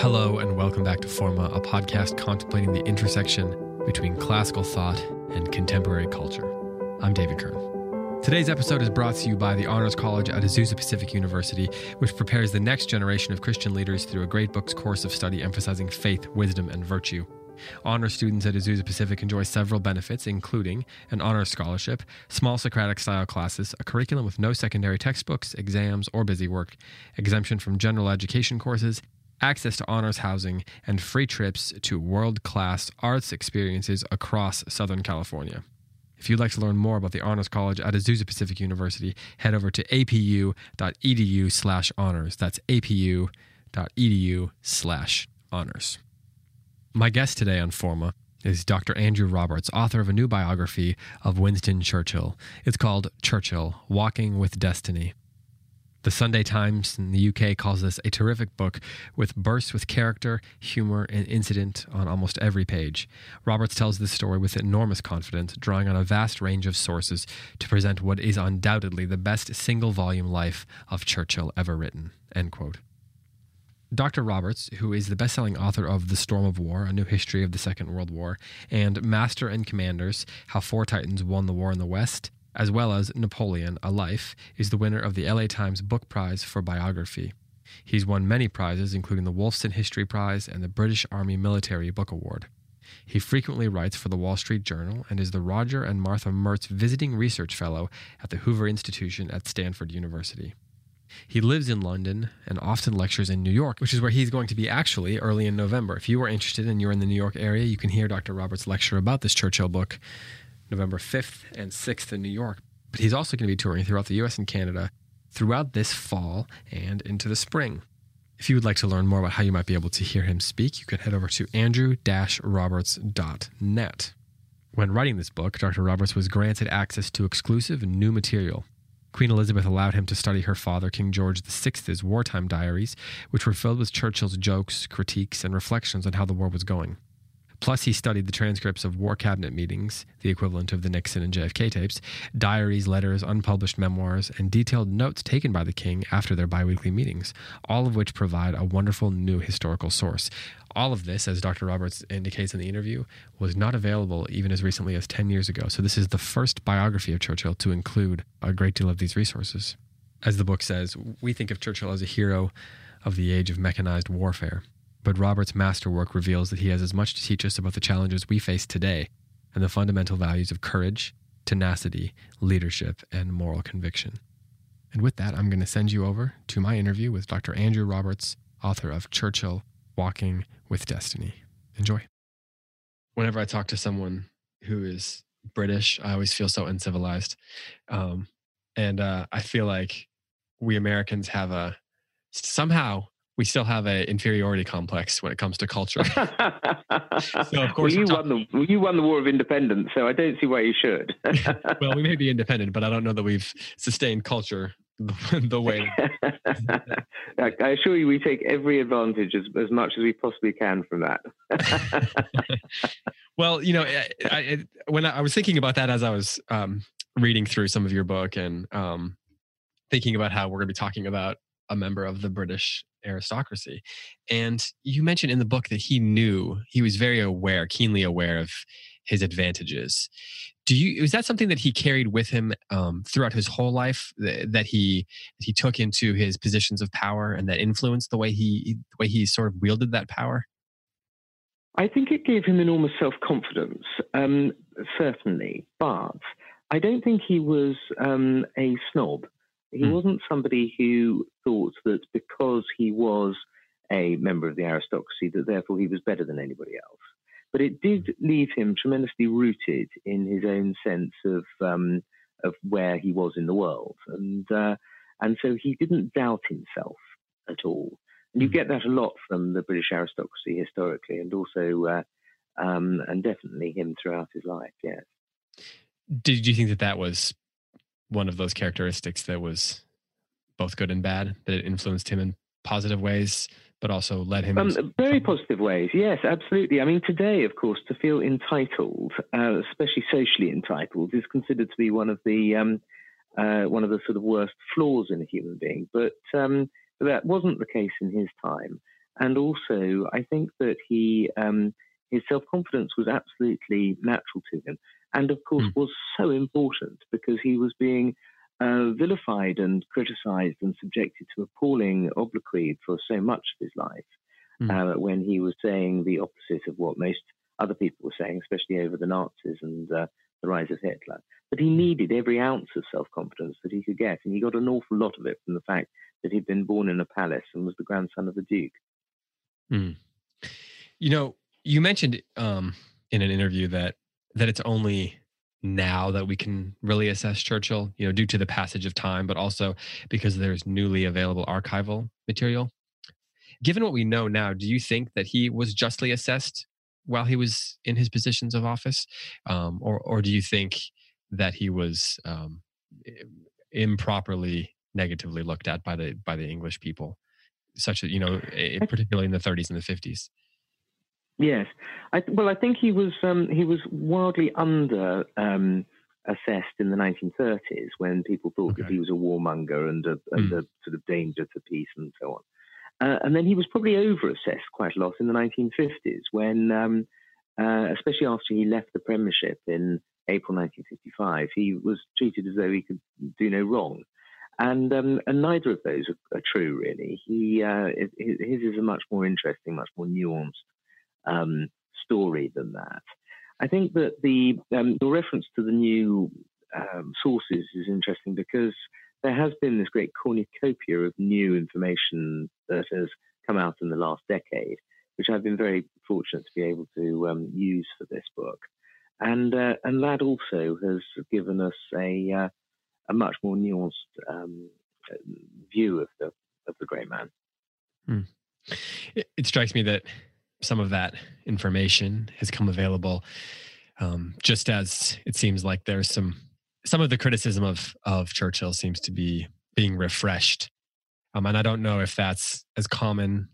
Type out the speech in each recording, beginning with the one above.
Hello, and welcome back to Forma, a podcast contemplating the intersection between classical thought and contemporary culture. I'm David Kern. Today's episode is brought to you by the Honors College at Azusa Pacific University, which prepares the next generation of Christian leaders through a great books course of study emphasizing faith, wisdom, and virtue. Honor students at Azusa Pacific enjoy several benefits, including an honors scholarship, small Socratic style classes, a curriculum with no secondary textbooks, exams, or busy work, exemption from general education courses, access to honors housing, and free trips to world class arts experiences across Southern California. If you'd like to learn more about the Honors College at Azusa Pacific University, head over to apu.edu slash honors. That's apu.edu slash honors. My guest today on Forma is Dr. Andrew Roberts, author of a new biography of Winston Churchill. It's called Churchill Walking with Destiny. The Sunday Times in the UK calls this a terrific book with bursts with character, humor, and incident on almost every page. Roberts tells this story with enormous confidence, drawing on a vast range of sources to present what is undoubtedly the best single volume life of Churchill ever written. End quote. Dr. Roberts, who is the best selling author of The Storm of War, A New History of the Second World War, and Master and Commanders How Four Titans Won the War in the West, as well as Napoleon, A Life, is the winner of the LA Times Book Prize for Biography. He's won many prizes, including the Wolfson History Prize and the British Army Military Book Award. He frequently writes for the Wall Street Journal and is the Roger and Martha Mertz Visiting Research Fellow at the Hoover Institution at Stanford University. He lives in London and often lectures in New York, which is where he's going to be actually early in November. If you are interested and you're in the New York area, you can hear Dr. Roberts lecture about this Churchill book November 5th and 6th in New York. But he's also going to be touring throughout the US and Canada throughout this fall and into the spring. If you would like to learn more about how you might be able to hear him speak, you can head over to andrew-roberts.net. When writing this book, Dr. Roberts was granted access to exclusive new material. Queen Elizabeth allowed him to study her father, King George VI's wartime diaries, which were filled with Churchill's jokes, critiques, and reflections on how the war was going. Plus, he studied the transcripts of war cabinet meetings, the equivalent of the Nixon and JFK tapes, diaries, letters, unpublished memoirs, and detailed notes taken by the king after their biweekly meetings, all of which provide a wonderful new historical source. All of this, as Dr. Roberts indicates in the interview, was not available even as recently as 10 years ago. So, this is the first biography of Churchill to include a great deal of these resources. As the book says, we think of Churchill as a hero of the age of mechanized warfare. But Robert's masterwork reveals that he has as much to teach us about the challenges we face today and the fundamental values of courage, tenacity, leadership, and moral conviction. And with that, I'm going to send you over to my interview with Dr. Andrew Roberts, author of Churchill Walking with Destiny. Enjoy. Whenever I talk to someone who is British, I always feel so uncivilized. Um, and uh, I feel like we Americans have a somehow we still have an inferiority complex when it comes to culture. so of course, well, you won the you won the War of Independence, so I don't see why you should. well, we may be independent, but I don't know that we've sustained culture the, the way. I assure you, we take every advantage as, as much as we possibly can from that. well, you know, I, I, when I, was thinking about that as I was um, reading through some of your book and um, thinking about how we're going to be talking about a member of the British aristocracy. And you mentioned in the book that he knew, he was very aware, keenly aware of his advantages. Do you is that something that he carried with him um, throughout his whole life that he that he took into his positions of power and that influenced the way he the way he sort of wielded that power? I think it gave him enormous self confidence, um, certainly, but I don't think he was um, a snob. He mm. wasn't somebody who thought that because he was a member of the aristocracy, that therefore he was better than anybody else. But it did hmm. leave him tremendously rooted in his own sense of um, of where he was in the world, and uh, and so he didn't doubt himself at all. And you mm. get that a lot from the British aristocracy historically, and also uh, um, and definitely him throughout his life. Yes. Did you think that that was one of those characteristics that was both good and bad that it influenced him in positive ways but also led him um, very positive ways yes absolutely. I mean today of course to feel entitled uh, especially socially entitled is considered to be one of the um, uh, one of the sort of worst flaws in a human being but um, that wasn't the case in his time. And also i think that he um, his self-confidence was absolutely natural to him and of course mm. was so important because he was being uh, vilified and criticized and subjected to appalling obloquy for so much of his life mm. uh, when he was saying the opposite of what most other people were saying, especially over the Nazis and uh, the rise of Hitler. But he needed every ounce of self confidence that he could get, and he got an awful lot of it from the fact that he'd been born in a palace and was the grandson of a duke. Mm. You know, you mentioned um, in an interview that that it's only now that we can really assess Churchill, you know, due to the passage of time, but also because there's newly available archival material. Given what we know now, do you think that he was justly assessed while he was in his positions of office, um, or or do you think that he was um, improperly negatively looked at by the by the English people, such that you know, particularly in the 30s and the 50s? Yes, I, well, I think he was um, he was wildly under um, assessed in the 1930s when people thought okay. that he was a warmonger and a, and mm. a, sort of danger to peace and so on. Uh, and then he was probably over assessed quite a lot in the 1950s when, um, uh, especially after he left the premiership in April 1955, he was treated as though he could do no wrong. And, um, and neither of those are, are true, really. He, uh, his is a much more interesting, much more nuanced um, story than that. I think that the um, your reference to the new um, sources is interesting because there has been this great cornucopia of new information that has come out in the last decade, which I've been very fortunate to be able to um, use for this book, and uh, and that also has given us a uh, a much more nuanced um, view of the of the great man. Hmm. It, it strikes me that some of that information has come available. Um, just as it seems like there's some some of the criticism of of Churchill seems to be being refreshed, um, and I don't know if that's as common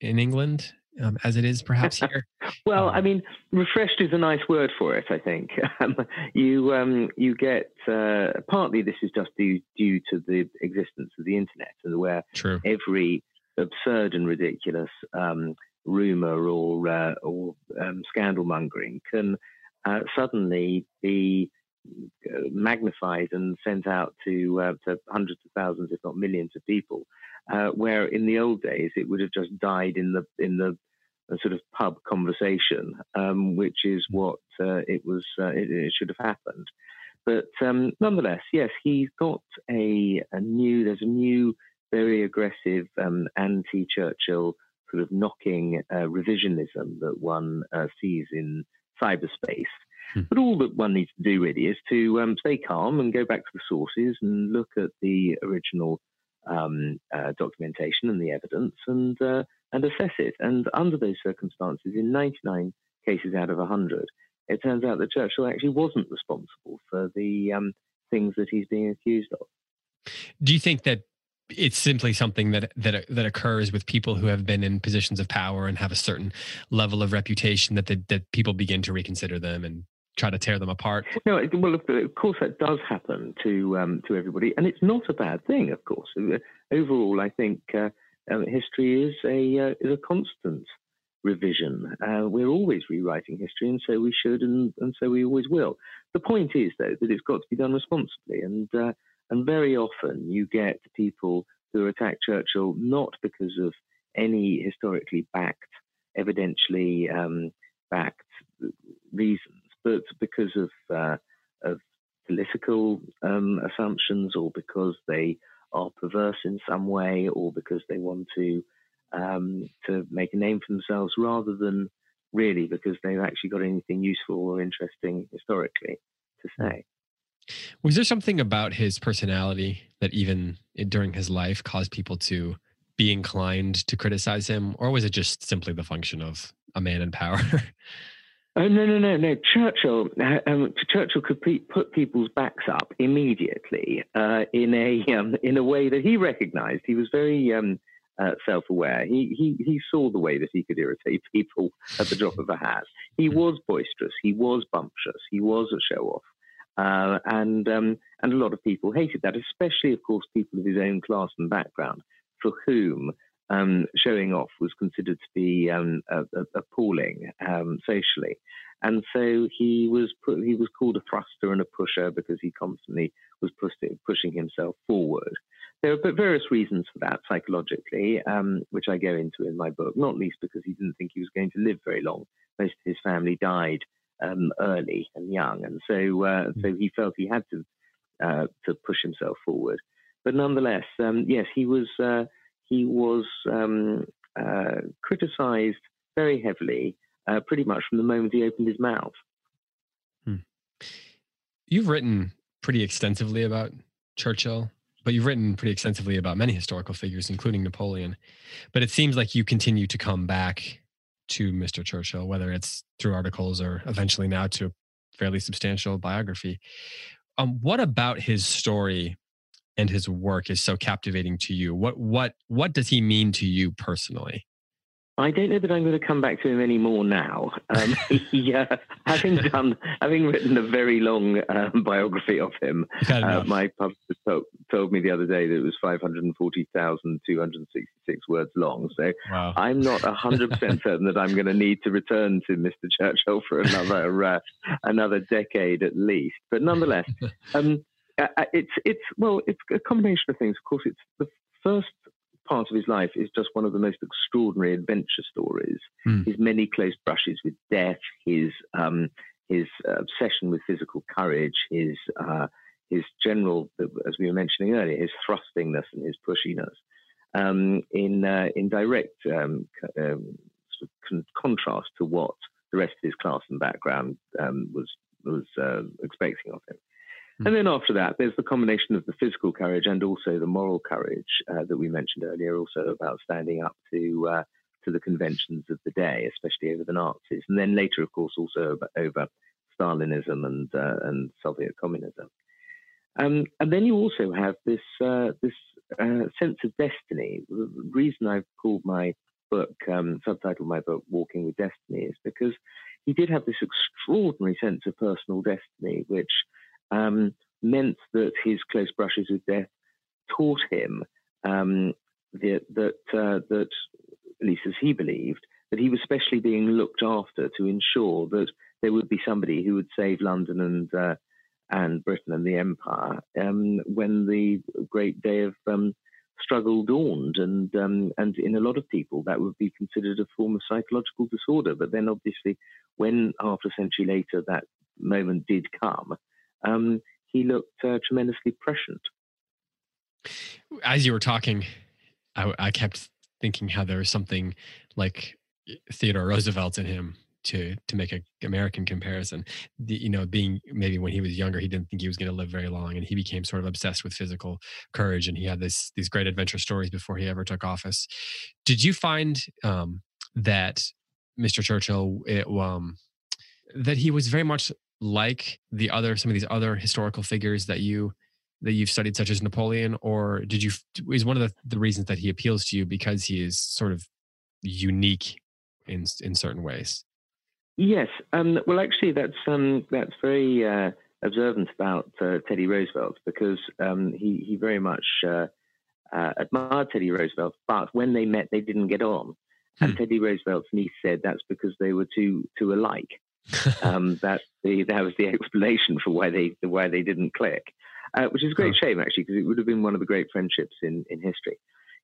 in England um, as it is perhaps here. well, I um, mean, refreshed is a nice word for it. I think um, you um, you get uh, partly this is just due due to the existence of the internet and where True. every absurd and ridiculous um, rumor or uh, or um, scandal mongering can uh, suddenly be uh, magnified and sent out to uh, to hundreds of thousands, if not millions, of people. Uh, where in the old days it would have just died in the in the sort of pub conversation, um, which is what uh, it was. It, it, should have happened. But um, nonetheless, yes, he's got a, a new. There's a new, very aggressive um, anti-Churchill sort of knocking uh, revisionism that one uh, sees in cyberspace. Hmm. But all that one needs to do really is to um, stay calm and go back to the sources and look at the original um, uh, documentation and the evidence and uh, and assess it. And under those circumstances, in 99 cases out of 100, it turns out that Churchill actually wasn't responsible for the um, things that he's being accused of. Do you think that it's simply something that that that occurs with people who have been in positions of power and have a certain level of reputation that the, that people begin to reconsider them and try to tear them apart? No, well, of course that does happen to um, to everybody, and it's not a bad thing. Of course, uh, overall, I think uh, um, history is a uh, is a constant revision. Uh, we're always rewriting history, and so we should, and, and so we always will. The point is, though, that it's got to be done responsibly, and uh, and very often you get people who attack Churchill not because of any historically backed, evidentially um, backed reasons, but because of uh, of political um, assumptions, or because they are perverse in some way, or because they want to um, to make a name for themselves, rather than really because they've actually got anything useful or interesting historically to say. Was there something about his personality that even during his life caused people to be inclined to criticize him, or was it just simply the function of a man in power? Oh no no no no! Churchill uh, um, Churchill could put people's backs up immediately uh, in a um, in a way that he recognised. He was very um, uh, self-aware. He, he he saw the way that he could irritate people at the drop of a hat. He was boisterous. He was bumptious. He was a show-off. Uh, and um, and a lot of people hated that, especially, of course, people of his own class and background, for whom um, showing off was considered to be um, a, a, appalling um, socially. And so he was put, he was called a thruster and a pusher because he constantly was pushing, pushing himself forward. There are various reasons for that psychologically, um, which I go into in my book, not least because he didn't think he was going to live very long. Most of his family died um, early and young, and so uh, so mm. he felt he had to uh, to push himself forward. But nonetheless, um, yes, he was uh, he was um, uh, criticised very heavily, uh, pretty much from the moment he opened his mouth. Hmm. You've written pretty extensively about Churchill, but you've written pretty extensively about many historical figures, including Napoleon. But it seems like you continue to come back to Mr. Churchill, whether it's through articles or eventually now to a fairly substantial biography. Um, what about his story and his work is so captivating to you? What what what does he mean to you personally? I don't know that I'm going to come back to him anymore now. Um, he, uh, having done, having written a very long um, biography of him, uh, my publisher told, told, me the other day that it was 540,266 words long. So wow. I'm not 100% certain that I'm going to need to return to Mr. Churchill for another uh, another decade at least. But nonetheless, um, uh, uh, it's it's well, it's a combination of things. Of course, it's the first part of his life is just one of the most extraordinary adventure stories. Mm. His many close brushes with death, his um, his obsession with physical courage, his uh, his general, as we were mentioning earlier, his thrustingness and his pushiness, um, in uh, in direct um, um sort of con- contrast to what the rest of his class and background um, was was uh, expecting of him. Hmm. And then after that, there's the combination of the physical courage and also the moral courage uh, that we mentioned earlier, also about standing up to uh, to the conventions of the day, especially over the Nazis, and then later, of course, also over, Stalinism and uh, and Soviet communism. Um, and then you also have this uh, this uh, sense of destiny. The reason I've called my book, um, subtitled my book, "Walking with Destiny," is because he did have this extraordinary sense of personal destiny, which um, meant that his close brushes with death taught him um, that that, uh, that, at least as he believed, that he was specially being looked after to ensure that there would be somebody who would save London and uh, and Britain and the Empire um, when the great day of um, struggle dawned. And um, and in a lot of people, that would be considered a form of psychological disorder. But then, obviously, when half a century later that moment did come, um, he looked uh, tremendously prescient. As you were talking, I, I kept thinking how there was something like Theodore Roosevelt in him to to make an American comparison. The, you know, being maybe when he was younger, he didn't think he was going to live very long, and he became sort of obsessed with physical courage. And he had this these great adventure stories before he ever took office. Did you find um, that Mr. Churchill it, um, that he was very much like the other some of these other historical figures that you that you've studied, such as Napoleon, or did you is one of the, the reasons that he appeals to you because he is sort of unique in in certain ways? Yes. Um, well, actually, that's um, that's very uh, observant about uh, Teddy Roosevelt because um, he he very much uh, uh admired Teddy Roosevelt, but when they met, they didn't get on. And hmm. Teddy Roosevelt's niece said that's because they were too too alike. um, that the that was the explanation for why they why they didn't click, uh, which is a great oh. shame actually because it would have been one of the great friendships in in history.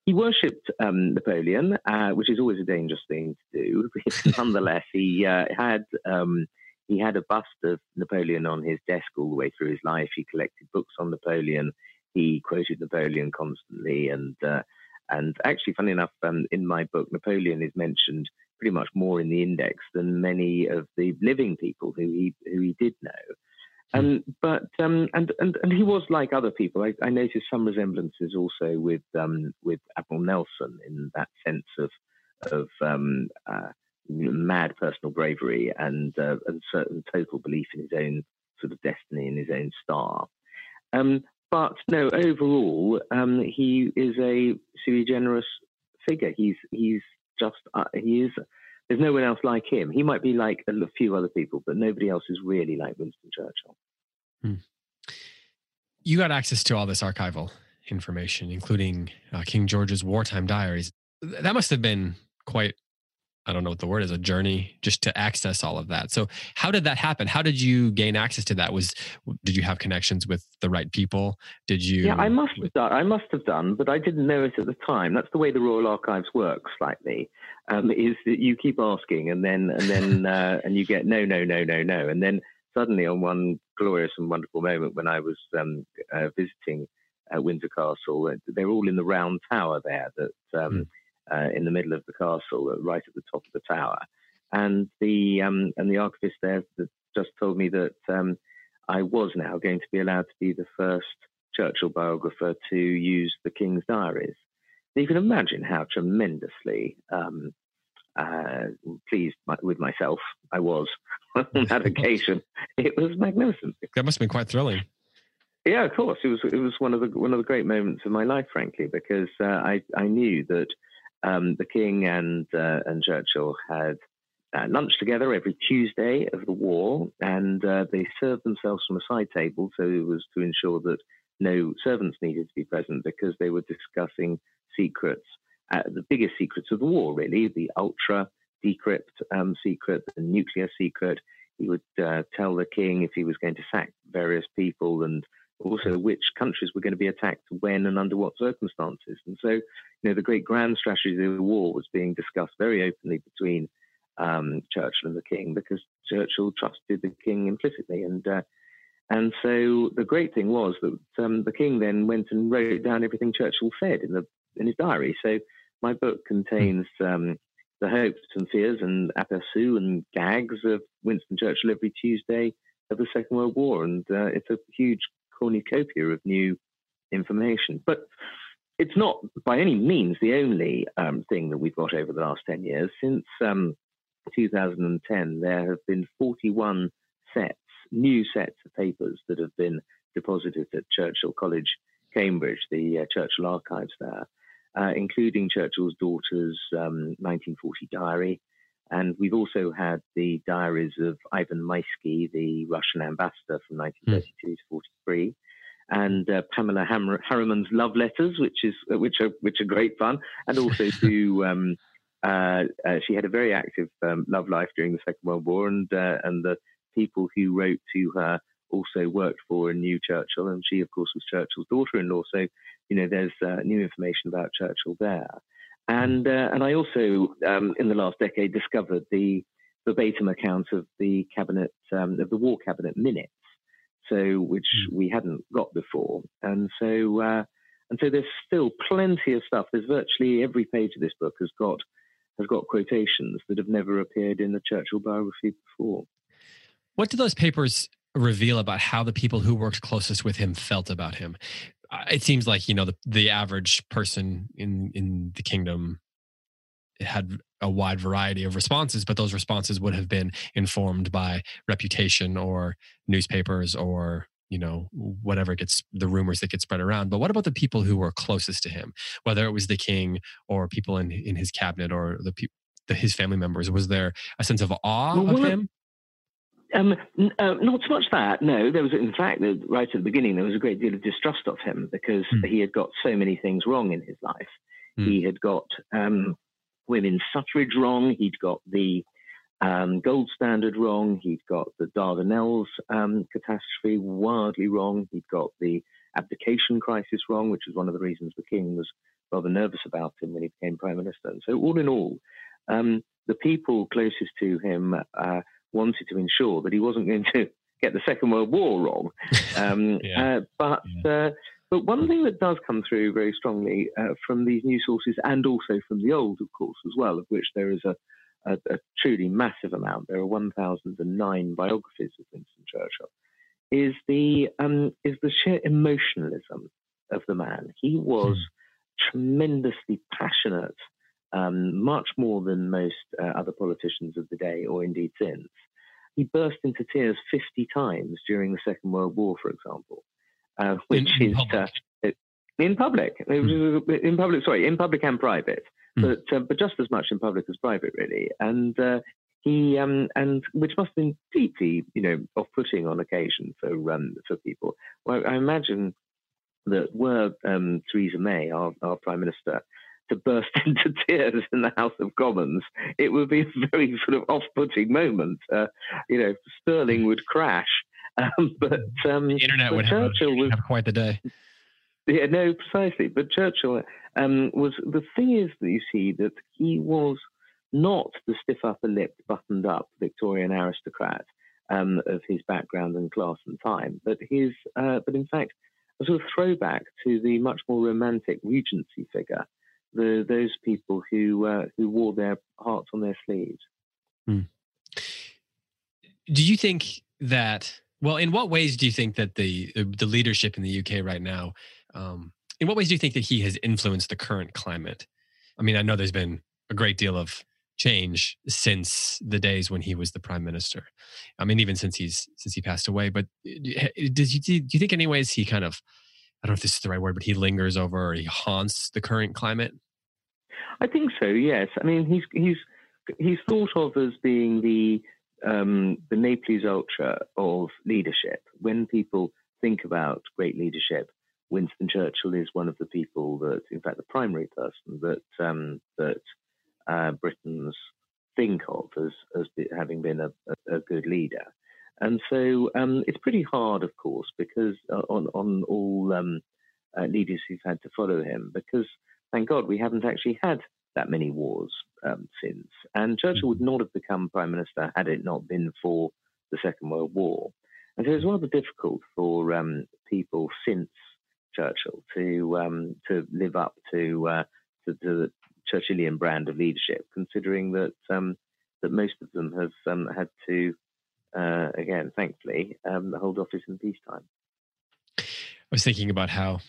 He worshipped um, Napoleon, uh, which is always a dangerous thing to do. Nonetheless, he uh, had um, he had a bust of Napoleon on his desk all the way through his life. He collected books on Napoleon. He quoted Napoleon constantly, and uh, and actually, funny enough, um, in my book, Napoleon is mentioned pretty much more in the index than many of the living people who he who he did know. Hmm. Um, but um, and, and and he was like other people. I, I noticed some resemblances also with um, with Admiral Nelson in that sense of of um, uh, mad personal bravery and uh, and certain total belief in his own sort of destiny and his own star. Um, but no, overall, um, he is a sui generis figure. He's he's just uh, he is. There's no one else like him. He might be like a few other people, but nobody else is really like Winston Churchill. Hmm. You got access to all this archival information, including uh, King George's wartime diaries. That must have been quite I don't know what the word is, a journey just to access all of that. So how did that happen? How did you gain access to that? Was did you have connections with the right people? Did you Yeah, I must have done I must have done, but I didn't know it at the time. That's the way the Royal Archives work slightly. Um, is that you keep asking and then and then uh, and you get no, no, no, no, no. And then suddenly on one glorious and wonderful moment when I was um, uh, visiting uh, Windsor Castle, they're all in the round tower there that um, mm uh, in the middle of the castle, uh, right at the top of the tower. And the um, and the archivist there just told me that um, I was now going to be allowed to be the first Churchill biographer to use the King's diaries. you can imagine how tremendously um, uh, pleased with myself I was on that occasion. It was magnificent. That must have been quite thrilling. Yeah, of course. It was it was one of the one of the great moments of my life, frankly, because uh, I I knew that um, the King and uh, and Churchill had uh, lunch together every Tuesday of the war, and uh, they served themselves from a side table. So it was to ensure that no servants needed to be present because they were discussing secrets, uh, the biggest secrets of the war, really, the ultra decrypt um, secret, the nuclear secret. He would uh, tell the king if he was going to sack various people and also which countries were going to be attacked when and under what circumstances. And so, you know, the great grand strategy of the war was being discussed very openly between um, Churchill and the King because Churchill trusted the King implicitly. And uh, and so the great thing was that um, the King then went and wrote down everything Churchill said in the in his diary. So my book contains um, the hopes and fears and aperçus and gags of Winston Churchill every Tuesday of the Second World War, and uh, it's a huge cornucopia of new information. But it's not by any means the only um, thing that we've got over the last 10 years. Since um, 2010, there have been 41 sets, new sets of papers that have been deposited at Churchill College, Cambridge, the uh, Churchill archives there, uh, including Churchill's daughter's um, 1940 diary. And we've also had the diaries of Ivan Maisky, the Russian ambassador from 1932 mm. to 43, and uh, Pamela Hammer- Harriman's love letters, which is uh, which are which are great fun, and also to um, uh, uh, she had a very active um, love life during the Second World War, and uh, and the people who wrote to her also worked for and knew Churchill, and she, of course, was Churchill's daughter-in-law. So, you know, there's uh, new information about Churchill there. And uh, and I also, um, in the last decade, discovered the verbatim account of the cabinet um, of the war cabinet minutes, so which hmm. we hadn't got before. And so uh, and so there's still plenty of stuff. There's virtually every page of this book has got has got quotations that have never appeared in the Churchill biography before. What do those papers reveal about how the people who worked closest with him felt about him? It seems like you know the the average person in in the kingdom had a wide variety of responses, but those responses would have been informed by reputation or newspapers or you know whatever gets the rumors that get spread around. But what about the people who were closest to him? Whether it was the king or people in in his cabinet or the people his family members was there a sense of awe well, of him um, uh, not so much that. No, there was, in fact, right at the beginning, there was a great deal of distrust of him because mm. he had got so many things wrong in his life. Mm. He had got um, women's suffrage wrong. He'd got the um, gold standard wrong. He'd got the Dardanelles um, catastrophe wildly wrong. He'd got the abdication crisis wrong, which was one of the reasons the king was rather nervous about him when he became prime minister. And so, all in all, um, the people closest to him uh, wanted to ensure that he wasn't going to get the Second World War wrong. Um, yeah. uh, but yeah. uh, but one thing that does come through very strongly uh, from these new sources and also from the old, of course, as well, of which there is a, a, a truly massive amount. There are 1,009 biographies of Winston Churchill. Is the um, is the sheer emotionalism of the man? He was hmm. tremendously passionate um, much more than most uh, other politicians of the day, or indeed since. He burst into tears 50 times during the Second World War, for example, uh, which in, is public. Uh, in public. Mm. In public, sorry, in public and private, mm. but uh, but just as much in public as private, really. And uh, he um, and which must have been deeply, you know, off-putting on occasion for um, for people. Well, I imagine that were um, Theresa May, our, our prime minister, to burst into tears in the House of Commons, it would be a very sort of off-putting moment. Uh, you know, Sterling would crash, um, but um, the internet but would Churchill have, have quite the day. Yeah, no, precisely. But Churchill um, was the thing is that you see that he was not the stiff upper lipped, buttoned up Victorian aristocrat um, of his background and class and time, but his, uh, but in fact, a sort of throwback to the much more romantic Regency figure the those people who uh, who wore their hearts on their sleeves. Hmm. Do you think that? Well, in what ways do you think that the the leadership in the UK right now? Um, in what ways do you think that he has influenced the current climate? I mean, I know there's been a great deal of change since the days when he was the prime minister. I mean, even since he's since he passed away. But uh, does you do you think, anyways, he kind of I don't know if this is the right word, but he lingers over or he haunts the current climate? I think so. Yes. I mean, he's he's he's thought of as being the um, the ne plus ultra of leadership. When people think about great leadership, Winston Churchill is one of the people that, in fact, the primary person that um, that uh, Britons think of as as having been a, a, a good leader. And so um, it's pretty hard, of course, because uh, on on all um, uh, leaders who've had to follow him, because thank God we haven't actually had that many wars um, since. And Churchill would mm-hmm. not have become prime minister had it not been for the Second World War. And so it's rather difficult for um, people since Churchill to um, to live up to, uh, to, to the Churchillian brand of leadership, considering that um, that most of them have um, had to, uh, again, thankfully, um, hold office in peacetime. I was thinking about how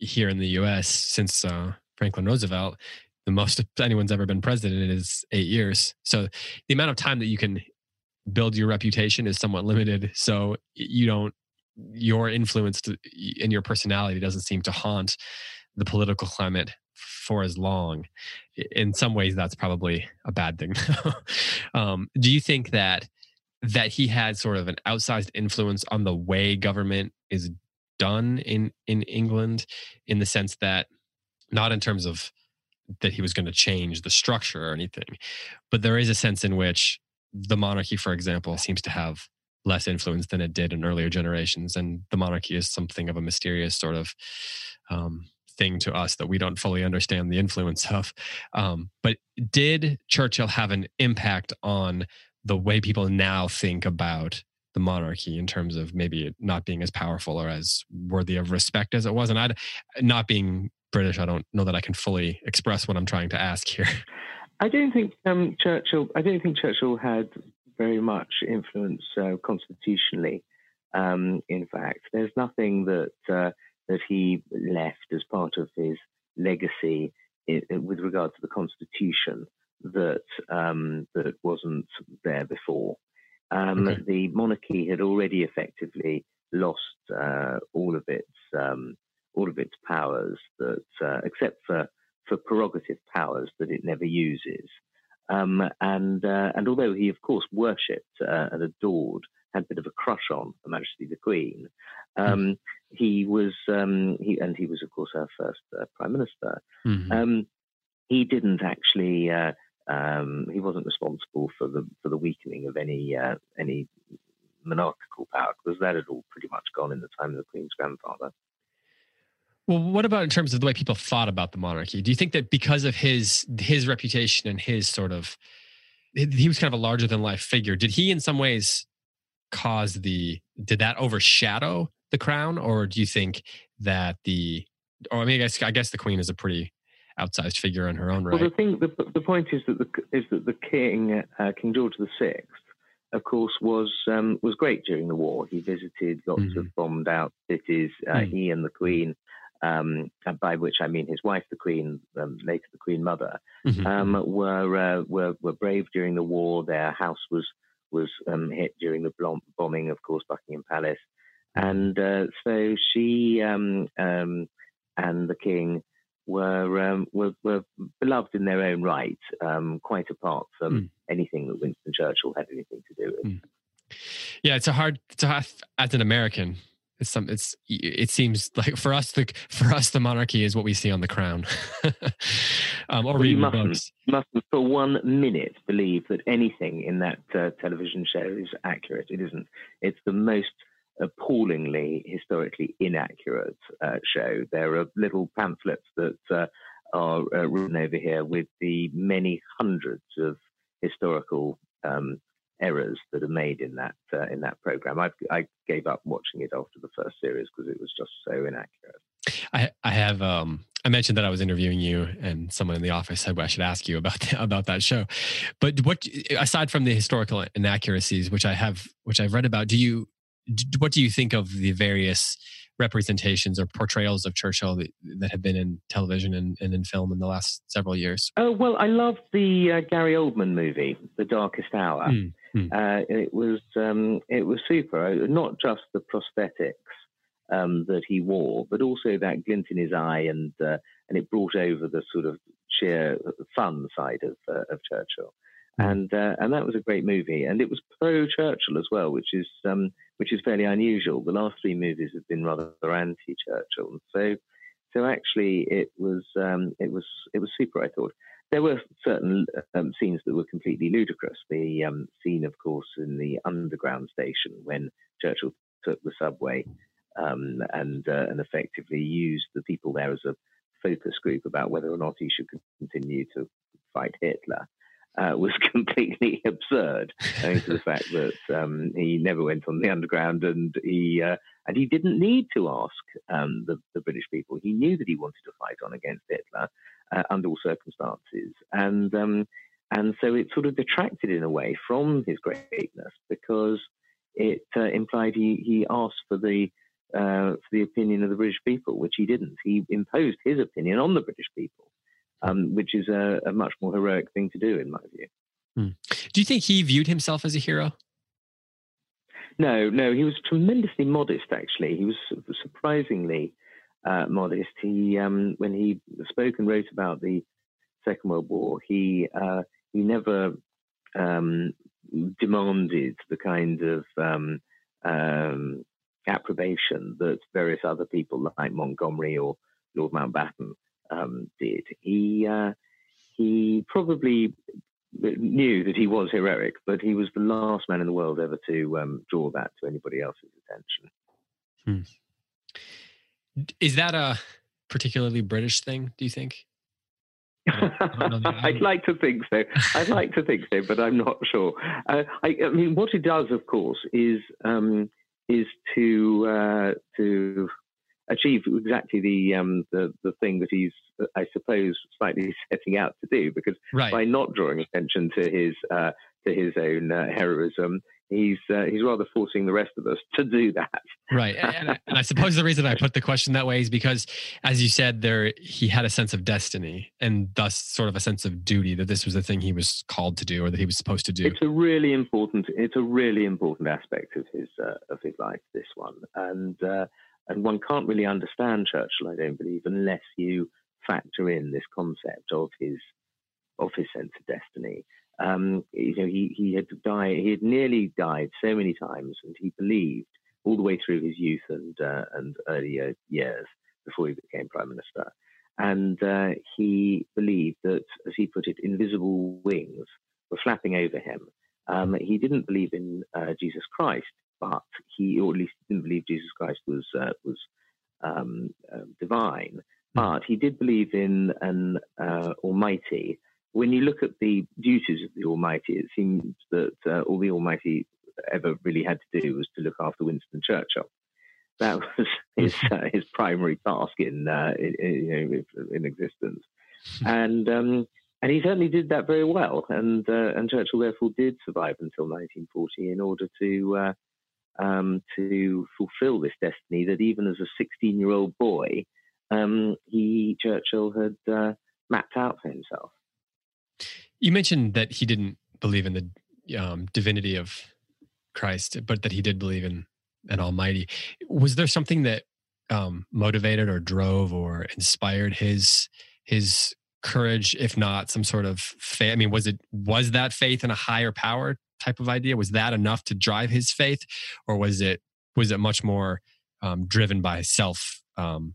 here in the U.S. since uh, Franklin Roosevelt, the most anyone's ever been president is eight years. So the amount of time that you can build your reputation is somewhat limited. So you don't, your influence and your personality doesn't seem to haunt the political climate for as long. In some ways, that's probably a bad thing. um, do you think that that he had sort of an outsized influence on the way government is done in in England, in the sense that not in terms of that he was going to change the structure or anything, but there is a sense in which the monarchy, for example, seems to have less influence than it did in earlier generations, and the monarchy is something of a mysterious sort of um, thing to us that we don't fully understand the influence of. Um, but did Churchill have an impact on the way people now think about the monarchy in terms of maybe not being as powerful or as worthy of respect as it was? And I, not being British, I don't know that I can fully express what I'm trying to ask here. I don't think um, Churchill. I don't think Churchill had very much influence uh, constitutionally. Um, in fact, there's nothing that uh, that he left as part of his legacy with regard to the constitution that um, that wasn't there before. Um, okay. The monarchy had already effectively lost uh, all of its um, all of its powers, that uh, except for for prerogative powers that it never uses. Um, and uh, and although he of course worshipped uh, and adored, had a bit of a crush on Her Majesty the Queen, um, he was um, he and he was of course our first uh, prime minister. Mm-hmm. Um, he didn't actually. Uh, um, he wasn't responsible for the for the weakening of any uh, any monarchical power because that had all pretty much gone in the time of the Queen's grandfather. Well, what about in terms of the way people thought about the monarchy? Do you think that because of his his reputation and his sort of he was kind of a larger than life figure, did he in some ways cause the did that overshadow the crown, or do you think that the or I mean, I guess I guess the queen is a pretty outsized figure in her own right. Well, the thing, the, the point is that the is that the king, uh, King George the Sixth, of course, was um, was great during the war. He visited lots mm-hmm. of bombed out cities. Uh, mm-hmm. He and the Queen um, by which I mean his wife, the Queen, um, later the Queen Mother, mm-hmm. um, were, uh, were were brave during the war. Their house was was um, hit during the bombing, of course, Buckingham Palace, and uh, so she um, um, and the King were, were, were beloved in their own right, quite apart from mm. anything that Winston Churchill had anything to do with. Mm. Yeah, it's a hard, it's a, as an American, it's some it's it seems like for us the for us the monarchy is what we see on the crown um, or reading mustn't, books mustn't for one minute believe that anything in that uh, television show is accurate it isn't it's the most appallingly historically inaccurate uh, show there are little pamphlets that uh, are uh, written over here with the many hundreds of historical um, errors that are made in that uh, in that program. I, I gave up watching it after the first series because it was just so inaccurate. I I have um I mentioned that I was interviewing you, and someone in the office said well, I should ask you about the, about that show. But what aside from the historical inaccuracies, which I have which I've read about, do you what do you think of the various representations or portrayals of Churchill that, that have been in television and, and, in film in the last several years? Oh well, I love the uh, Gary Oldman movie, The Darkest Hour. Mm. Hmm. Uh, it was um, it was super. Uh, not just the prosthetics um, that he wore, but also that glint in his eye, and uh, and it brought over the sort of sheer fun side of uh, of Churchill. Hmm. And uh, and that was a great movie, and it was pro Churchill as well, which is um, which is fairly unusual. The last three movies have been rather anti Churchill, so so actually it was um, it was it was super. I thought there were certain um, scenes that were completely ludicrous. The um, scene, of course, in the underground station when Churchill took the subway um, and uh, and effectively used the people there as a focus group about whether or not he should continue to fight Hitler. Uh, was completely absurd, owing to the fact that um, he never went on the underground and he uh, and he didn't need to ask um, the, the British people. He knew that he wanted to fight on against Hitler, uh, under all circumstances. And um, and so it sort of detracted in a way from his greatness because it uh, implied he, he asked for the uh, for the opinion of the British people, which he didn't. He imposed his opinion on the British people, um, which is a, a, much more heroic thing to do, in my view. Hmm. Do you think he viewed himself as a hero? No, no. He was tremendously modest. Actually, he was surprisingly uh, modest. He, um, when he spoke and wrote about the Second World War, he uh, he never um, demanded the kind of um, um, approbation that various other people like Montgomery or Lord Mountbatten um, did. He uh, he probably knew that he was heroic, but he was the last man in the world ever to um, draw that to anybody else's attention. Hmm. Is that a particularly British thing? Do you think? I'd like to think so. I'd like to think so, but I'm not sure. Uh, I, I, mean, what it does, of course, is um, is to uh, to achieve exactly the um, the the thing that he's, I suppose, slightly setting out to do. Because right. by not drawing attention to his uh, to his own uh, heroism, he's uh, he's rather forcing the rest of us to do that. Right, and, and, I suppose the reason I put the question that way is because, as you said, there he had a sense of destiny and thus sort of a sense of duty that this was the thing he was called to do or that he was supposed to do. It's a really important it's a really important aspect of his uh, of his life. This one, and uh, and one can't really understand Churchill, I don't believe, unless you factor in this concept of his of his sense of destiny. Um, you know, he, he had died, he had nearly died so many times, and he believed all the way through his youth and uh, and earlier years before he became prime minister, and uh, he believed that, as he put it, invisible wings were flapping over him. Um, he didn't believe in uh, Jesus Christ, but he, or at least didn't believe Jesus Christ was uh, was um, uh, divine. Hmm. But he did believe in an uh, Almighty when you look at the duties of the Almighty, it seems that uh, all the Almighty ever really had to do was to look after Winston Churchill. That was his uh, his primary task in, uh, in, in, in existence, and um, and he certainly did that very well. And uh, and Churchill therefore did survive until 1940 in order to uh, um, to fulfil this destiny that even as a 16 year old boy, um, he Churchill had uh, mapped out for himself. You mentioned that he didn't believe in the um, divinity of Christ, but that he did believe in an Almighty. Was there something that um, motivated or drove or inspired his his courage, if not some sort of faith? I mean, was it was that faith in a higher power type of idea? Was that enough to drive his faith, or was it was it much more um, driven by self um,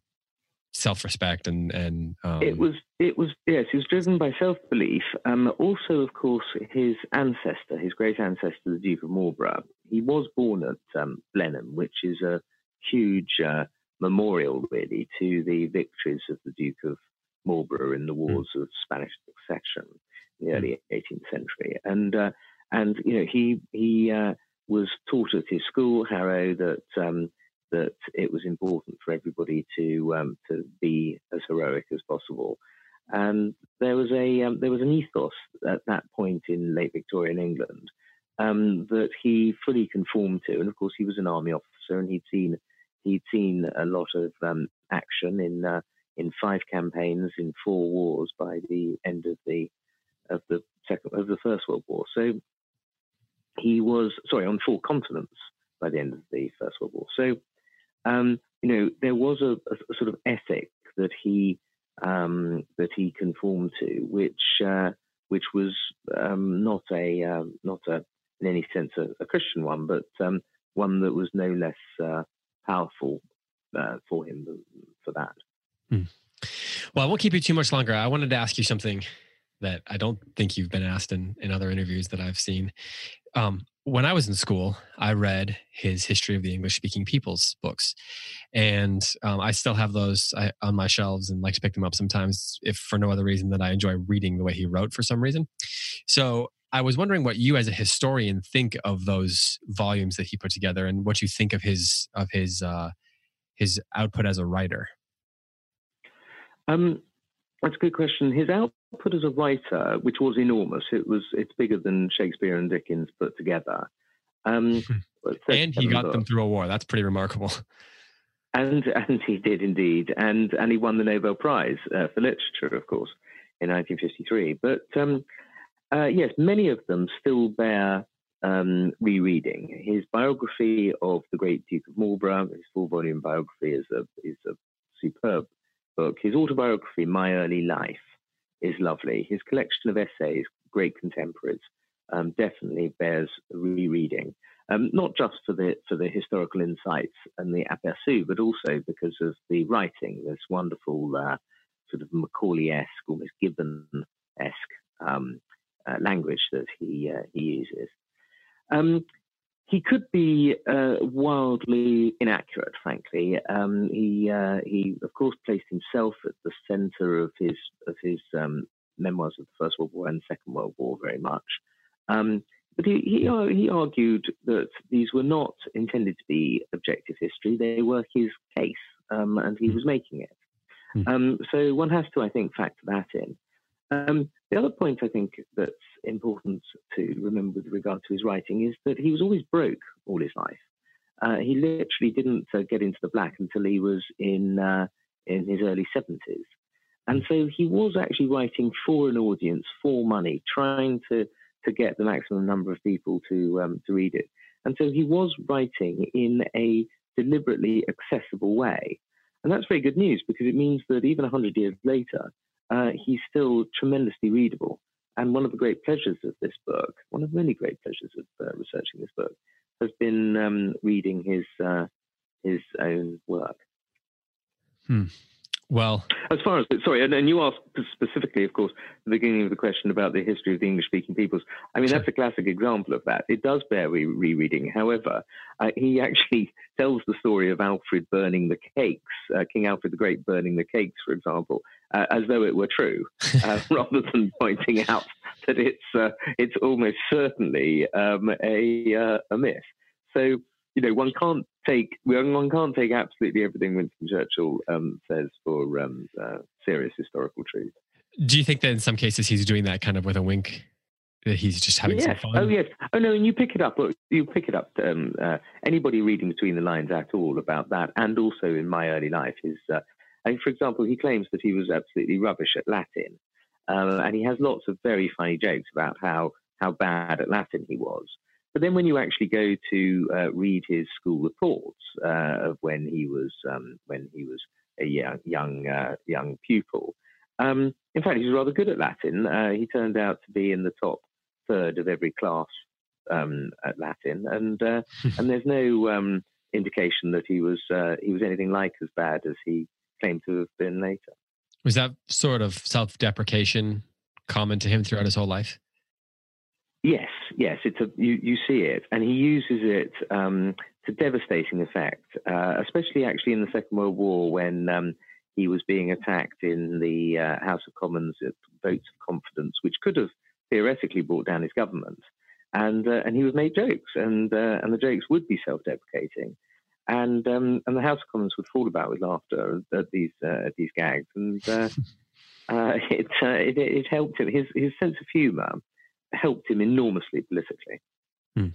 self-respect and and um... it was it was yes he was driven by self-belief um, also of course his ancestor his great ancestor the duke of marlborough he was born at um, blenheim which is a huge uh, memorial really to the victories of the duke of marlborough in the hmm. wars mm. of spanish succession in the early 18th century and uh, and you know he he uh, was taught at his school harrow that um, that it was important for everybody to um, to be as heroic as possible. And there was a um, there was an ethos at that point in late Victorian England um, that he fully conformed to. And of course, he was an army officer, and he'd seen he'd seen a lot of um, action in uh, in five campaigns in four wars by the end of the of the second of the First World War. So he was sorry on four continents by the end of the First World War. So um, you know, there was a, a, sort of ethic that he um, that he conformed to, which uh, which was um, not a um, not a in any sense a, a Christian one, but um, one that was no less uh, powerful uh, for him for that. Hmm. Well, I won't keep you too much longer. I wanted to ask you something that I don't think you've been asked in, in other interviews that I've seen. Um, when I was in school, I read his History of the English Speaking Peoples books, and um, I still have those uh, on my shelves and like to pick them up sometimes, if for no other reason than I enjoy reading the way he wrote for some reason. So I was wondering what you, as a historian, think of those volumes that he put together, and what you think of his of his uh, his output as a writer. Um, that's a good question. His output as a writer, which was enormous, it was it's bigger than Shakespeare and Dickens put together. Um, and he got books. them through a war. That's pretty remarkable. And and he did indeed, and and he won the Nobel Prize uh, for literature, of course, in 1953. But um, uh, yes, many of them still bear um, rereading. His biography of the great Duke of Marlborough, his full-volume biography, is a is a superb book. His autobiography, My Early Life, is lovely. His collection of essays, Great Contemporaries, um, definitely bears rereading. Um, not just for the for the historical insights and the aperçu, but also because of the writing. This wonderful uh, sort of Macaulay-esque, almost Gibbon-esque um, uh, language that he uh, he uses. Um, he could be uh, wildly inaccurate, frankly. Um, he, uh, he, of course, placed himself at the centre of his of his um, memoirs of the First World War and Second World War very much. Um, but he, he, he argued that these were not intended to be objective history; they were his case um, and he mm. was making it. Mm. Um, so one has to, I think, factor that in. The other point I think that's important to remember with regard to his writing is that he was always broke all his life. Uh, he literally didn't uh, get into the black until he was in uh, in his early seventies, and so he was actually writing for an audience, for money, trying to to get the maximum number of people to um, to read it. And so he was writing in a deliberately accessible way. And that's very good news because it means that even 100 years later, uh, he's still tremendously readable. And one of the great pleasures of this book, one of many great pleasures of uh, researching this book, has been um, reading his uh, his own work. Hmm. Well, as far as sorry, and, and, you asked specifically, of course, the beginning of the question about the history of the English-speaking peoples. I mean, that's a classic example of that. It does bear re- rereading. However, uh, he actually tells the story of Alfred burning the cakes, uh, King Alfred the Great burning the cakes, for example, uh, as though it were true, uh, rather than pointing out that it's uh, it's almost certainly um, a uh, a myth. So you know, one can't take one can't take absolutely everything Winston Churchill um, says for um, uh, serious historical truth. Do you think that in some cases he's doing that kind of with a wink? That he's just having yes. some fun. Oh yes. Oh no. And you pick it up. You pick it up. Um, uh, anybody reading between the lines at all about that, and also in my early life is. Uh, I mean, for example, he claims that he was absolutely rubbish at Latin, uh, and he has lots of very funny jokes about how how bad at Latin he was. But then when you actually go to uh, read his school reports uh, of when he was um, when he was a young young, uh, young pupil, um, in fact, he was rather good at Latin. Uh, he turned out to be in the top third of every class um, at Latin, and uh, and there's no um, indication that he was uh, he was anything like as bad as he claimed to have been later. Was that sort of self-deprecation common to him throughout his whole life? Yes, yes, it's a you, you see it, and he uses it um, to devastating effect, uh, especially actually in the Second World War when um, he was being attacked in the uh, House of Commons at votes of confidence, which could have theoretically brought down his government, and uh, and he would make jokes, and uh, and the jokes would be self-deprecating, and um, and the House of Commons would fall about with laughter at these uh, at these gags, and uh, it, it, it helped him. His his sense of humour helped him enormously politically. Hmm.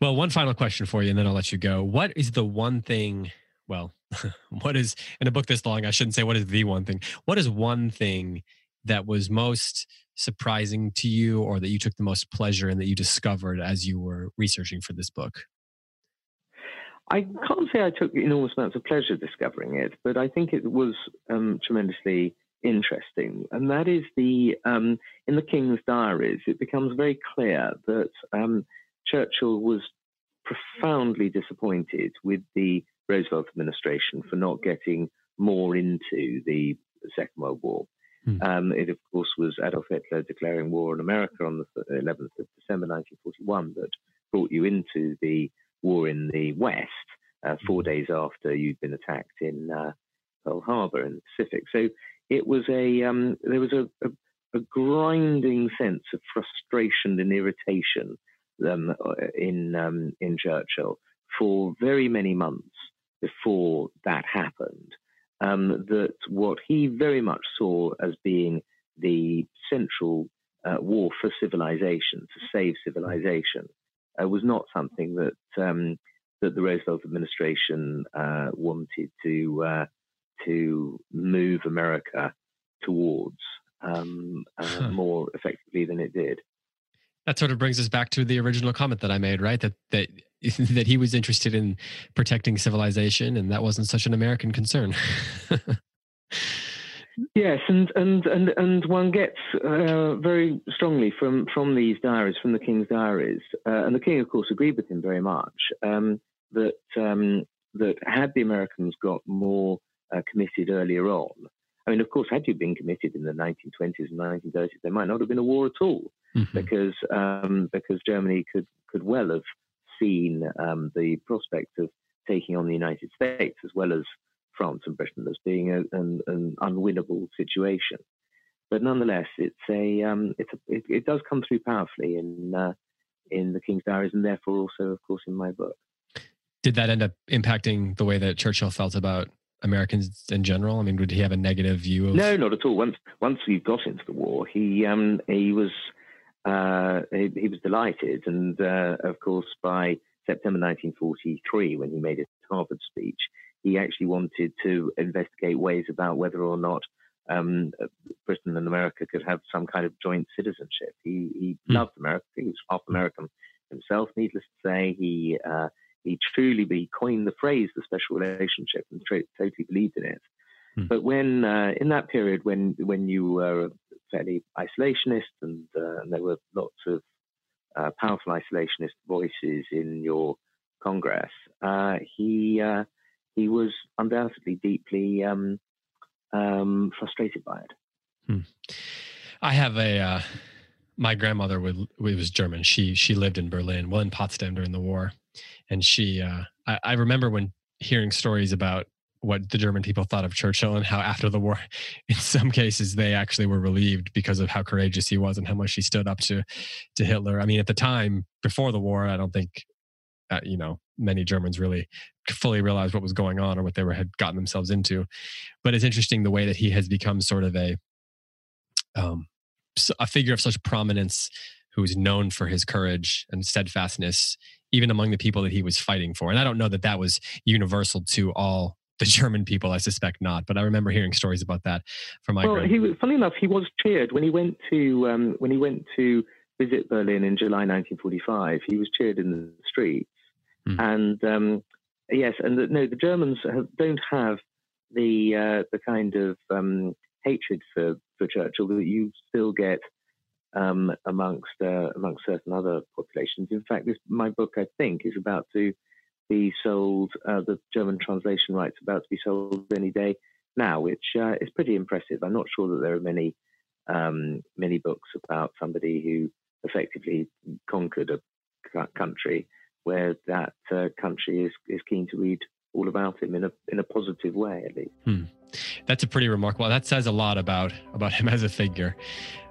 Well, one final question for you, and then I'll let you go. What is the one thing? Well, what is in a book this long? I shouldn't say what is the one thing. What is one thing that was most surprising to you, or that you took the most pleasure in that you discovered as you were researching for this book? I can't say I took enormous amounts of pleasure discovering it, but I think it was um, tremendously interesting, and that is the um, in the King's diaries. It becomes very clear that um, Churchill was profoundly disappointed with the Roosevelt administration for not getting more into the Second World War. Hmm. Um, it, of course, was Adolf Hitler declaring war on America on the 11th of December 1941 that brought you into the war in the West uh, four hmm. days after you'd been attacked in uh, Pearl Harbor in the Pacific. So it was a um, there was a, a, a, grinding sense of frustration and irritation um, in um, in Churchill for very many months before that happened. Um, that what he very much saw as being the central uh, war for civilization to save civilization uh, was not something that um, that the Roosevelt administration uh, wanted to uh, to move America towards um, uh, huh. more effectively than it did. That sort of brings us back to the original comment that I made, right? That that that he was interested in protecting civilization, and that wasn't such an American concern. yes, and and and and one gets uh, very strongly from from these diaries, from the king's diaries, uh, and the king, of course, agreed with him very much um, that um, that had the Americans got more uh, committed earlier on. I mean, of course, had you been committed in the 1920s and 1930s, there might not have been a war at all, mm-hmm. because um, because Germany could could well have seen um, the prospect of taking on the United States as well as France and Britain as being a, an, an, unwinnable situation. But nonetheless, it's a um, it's a, it, it, does come through powerfully in uh, in the King's Diaries, and therefore also, of course, in my book. did that end up impacting the way that Churchill felt about Americans in general? I mean, would he have a negative view of? No, not at all. Once once we got into the war, he um, he was uh, he, he, was delighted, and uh, of course by September 1943, when he made his Harvard speech, he actually wanted to investigate ways about whether or not um, Britain and America could have some kind of joint citizenship. He, he mm. loved America. He was half American himself. Needless to say, he uh, he truly he coined the phrase the special relationship and tra- totally believed in it. Mm. But when uh, in that period when when you were fairly isolationist and, uh, and there were lots of uh, powerful isolationist voices in your Congress, uh, he uh, he was undoubtedly deeply um, um, frustrated by it. Hmm. I have a uh, my grandmother would, was German. She she lived in Berlin, well in Potsdam during the war, and she uh, I, I remember when hearing stories about what the German people thought of Churchill and how after the war, in some cases, they actually were relieved because of how courageous he was and how much he stood up to to Hitler. I mean, at the time before the war, I don't think uh, you know many Germans really fully realized what was going on or what they were had gotten themselves into. But it's interesting the way that he has become sort of a um, a figure of such prominence who is known for his courage and steadfastness even among the people that he was fighting for and i don't know that that was universal to all the German people, I suspect not. But I remember hearing stories about that from my. Well, he was, funny enough, he was cheered when he went to um, when he went to visit Berlin in July 1945. He was cheered in the streets, mm. and um, yes, and the, no, the Germans have, don't have the uh, the kind of um, hatred for for Churchill that you still get um, amongst uh, amongst certain other populations. In fact, this my book I think is about to be sold, uh, the German translation rights about to be sold any day now, which uh, is pretty impressive. I'm not sure that there are many um, many books about somebody who effectively conquered a country where that uh, country is, is keen to read all about him in a in a positive way, at least. Hmm. That's a pretty remarkable. That says a lot about about him as a figure,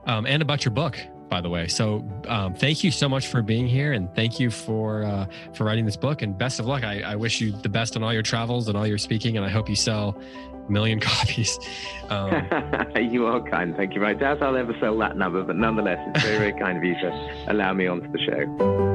um, and about your book by the way. So um, thank you so much for being here, and thank you for uh, for writing this book. And best of luck. I, I, wish you the best on all your travels and all your speaking, and I hope you sell a million copies. Um, you are kind. Thank you. I doubt I'll ever sell that number, but nonetheless, it's very very kind of you to allow me onto the show.